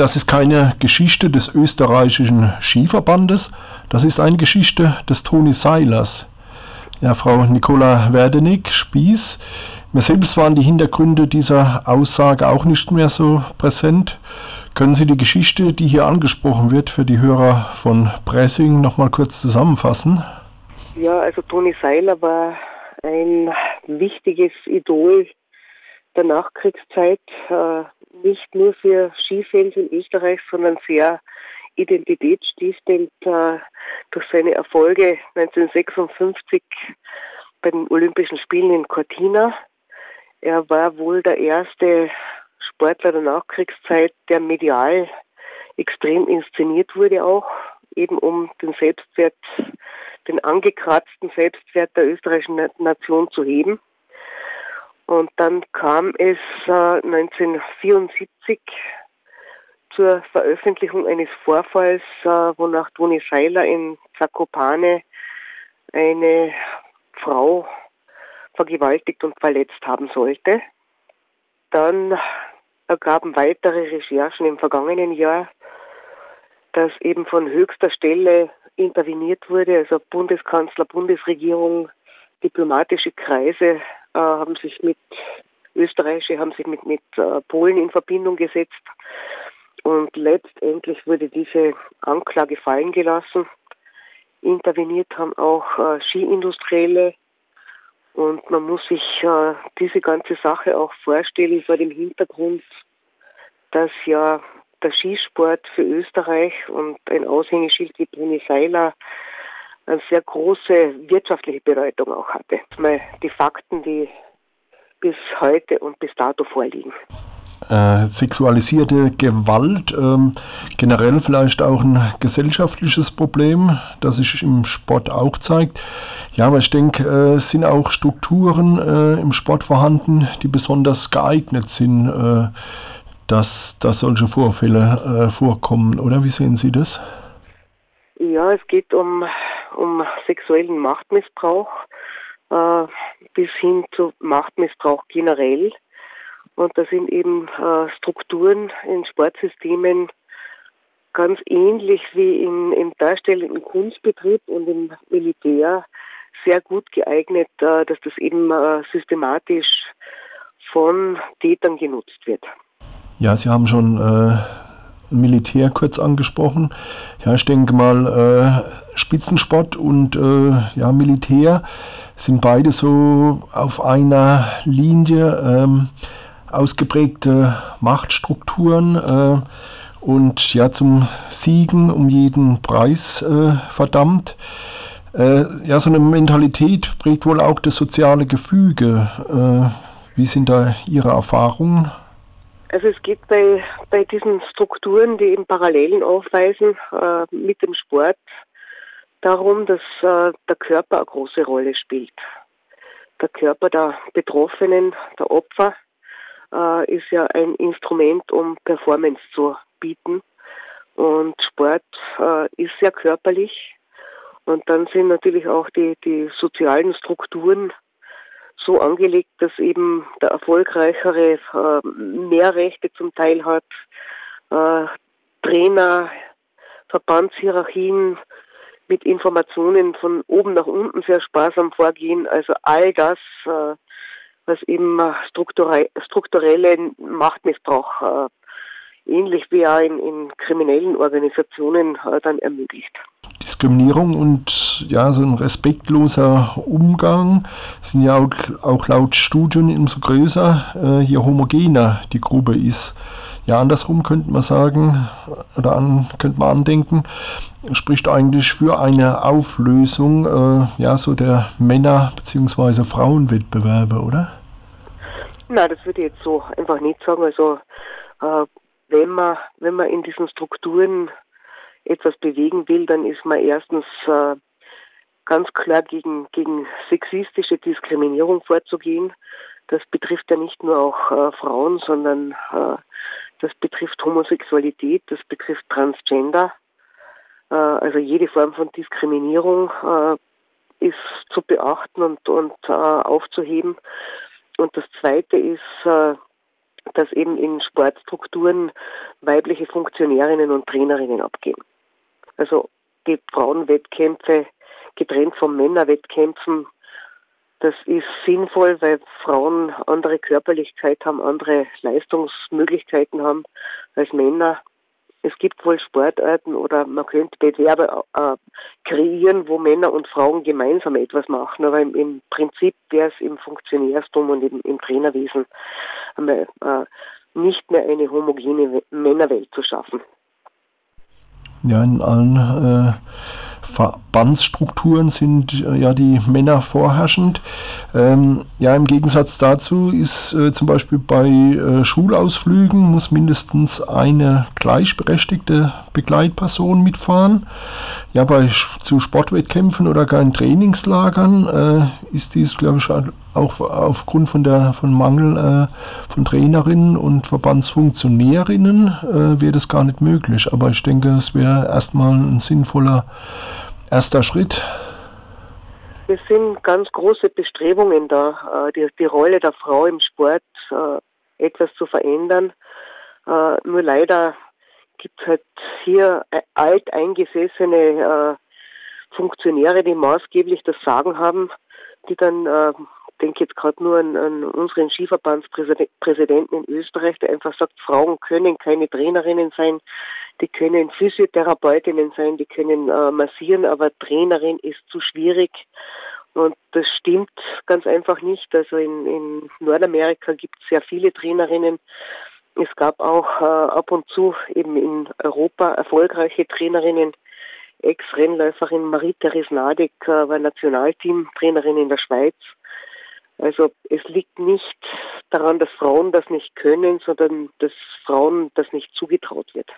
das ist keine Geschichte des österreichischen Skiverbandes, das ist eine Geschichte des Toni Seilers. Ja, Frau Nicola Werdenig, Spieß, mir selbst waren die Hintergründe dieser Aussage auch nicht mehr so präsent. Können Sie die Geschichte, die hier angesprochen wird, für die Hörer von Pressing nochmal kurz zusammenfassen? Ja, also Toni Seiler war ein wichtiges Idol der Nachkriegszeit, äh, nicht nur für Skifans in Österreich, sondern sehr identitätsstiftend äh, durch seine Erfolge 1956 bei den Olympischen Spielen in Cortina. Er war wohl der erste Sportler der Nachkriegszeit, der medial extrem inszeniert wurde auch, eben um den Selbstwert, den angekratzten Selbstwert der österreichischen Nation zu heben. Und dann kam es äh, 1974 zur Veröffentlichung eines Vorfalls, äh, wonach Toni Seiler in Zakopane eine Frau vergewaltigt und verletzt haben sollte. Dann ergaben weitere Recherchen im vergangenen Jahr, dass eben von höchster Stelle interveniert wurde, also Bundeskanzler, Bundesregierung, diplomatische Kreise äh, haben sich mit Österreichische haben sich mit, mit äh, Polen in Verbindung gesetzt und letztendlich wurde diese Anklage fallen gelassen. Interveniert haben auch äh, Skiindustrielle und man muss sich äh, diese ganze Sache auch vorstellen vor dem Hintergrund, dass ja der Skisport für Österreich und ein Aushängeschild wie Toni Seiler eine sehr große wirtschaftliche Bedeutung auch hatte. Mal die Fakten, die bis heute und bis dato vorliegen äh, sexualisierte Gewalt, ähm, generell vielleicht auch ein gesellschaftliches Problem, das sich im Sport auch zeigt. Ja, aber ich denke, äh, es sind auch Strukturen äh, im Sport vorhanden, die besonders geeignet sind, äh, dass, dass solche Vorfälle äh, vorkommen. Oder wie sehen Sie das? Ja, es geht um, um sexuellen Machtmissbrauch äh, bis hin zu Machtmissbrauch generell. Und da sind eben äh, Strukturen in Sportsystemen ganz ähnlich wie in, im darstellenden Kunstbetrieb und im Militär sehr gut geeignet, äh, dass das eben äh, systematisch von Tätern genutzt wird. Ja, Sie haben schon äh, Militär kurz angesprochen. Ja, ich denke mal, äh, Spitzensport und äh, ja, Militär sind beide so auf einer Linie. Ähm, ausgeprägte Machtstrukturen äh, und ja zum Siegen um jeden Preis äh, verdammt. Äh, ja, so eine Mentalität prägt wohl auch das soziale Gefüge. Äh, wie sind da Ihre Erfahrungen? Also es geht bei, bei diesen Strukturen, die eben Parallelen aufweisen äh, mit dem Sport, darum, dass äh, der Körper eine große Rolle spielt. Der Körper der Betroffenen, der Opfer, äh, ist ja ein Instrument, um Performance zu bieten. Und Sport äh, ist sehr körperlich. Und dann sind natürlich auch die, die sozialen Strukturen so angelegt, dass eben der Erfolgreichere äh, mehr Rechte zum Teil hat. Äh, Trainer, Verbandshierarchien mit Informationen von oben nach unten sehr sparsam vorgehen. Also all das äh, was eben äh, strukturellen Machtmissbrauch äh, ähnlich wie auch in, in kriminellen Organisationen äh, dann ermöglicht. Diskriminierung und ja, so ein respektloser Umgang sind ja auch, auch laut Studien umso größer, äh, je homogener die Gruppe ist. Ja, andersrum könnte man sagen, oder an, könnte man andenken, spricht eigentlich für eine Auflösung äh, ja, so der Männer- bzw. Frauenwettbewerbe, oder? Nein, das würde ich jetzt so einfach nicht sagen. Also äh, wenn man wenn man in diesen Strukturen etwas bewegen will, dann ist man erstens äh, ganz klar gegen gegen sexistische Diskriminierung vorzugehen. Das betrifft ja nicht nur auch äh, Frauen, sondern äh, das betrifft Homosexualität, das betrifft Transgender. Äh, also jede Form von Diskriminierung äh, ist zu beachten und, und aufzuheben. Und das Zweite ist, äh, dass eben in Sportstrukturen weibliche Funktionärinnen und Trainerinnen abgehen. Also die Frauenwettkämpfe getrennt von Männerwettkämpfen, das ist sinnvoll, weil Frauen andere Körperlichkeit haben, andere Leistungsmöglichkeiten haben als Männer es gibt wohl Sportarten oder man könnte Bewerbe äh, kreieren, wo Männer und Frauen gemeinsam etwas machen. Aber im, im Prinzip wäre es im Funktionärstum und im, im Trainerwesen einmal, äh, nicht mehr eine homogene Männerwelt zu schaffen. Ja, in allen äh, Verbandsstrukturen sind äh, ja die Männer vorherrschend. Ähm, ja, im Gegensatz dazu ist äh, zum Beispiel bei äh, Schulausflügen muss mindestens eine gleichberechtigte Begleitperson mitfahren. Ja, bei zu Sportwettkämpfen oder gar in Trainingslagern äh, ist dies, glaube ich, auch aufgrund von der von Mangel äh, von Trainerinnen und Verbandsfunktionärinnen äh, wäre das gar nicht möglich. Aber ich denke, es wäre erstmal ein sinnvoller erster Schritt. Es sind ganz große Bestrebungen da, äh, die, die Rolle der Frau im Sport äh, etwas zu verändern. Äh, nur leider gibt es halt hier alteingesessene Funktionäre, die maßgeblich das Sagen haben, die dann denke jetzt gerade nur an, an unseren Skiverbandspräsidenten in Österreich, der einfach sagt, Frauen können keine Trainerinnen sein, die können Physiotherapeutinnen sein, die können äh, massieren, aber Trainerin ist zu schwierig. Und das stimmt ganz einfach nicht. Also in, in Nordamerika gibt es sehr viele Trainerinnen. Es gab auch äh, ab und zu eben in Europa erfolgreiche Trainerinnen. Ex-Rennläuferin Marie-Therese Nadek äh, war Nationalteamtrainerin in der Schweiz. Also es liegt nicht daran, dass Frauen das nicht können, sondern dass Frauen das nicht zugetraut wird.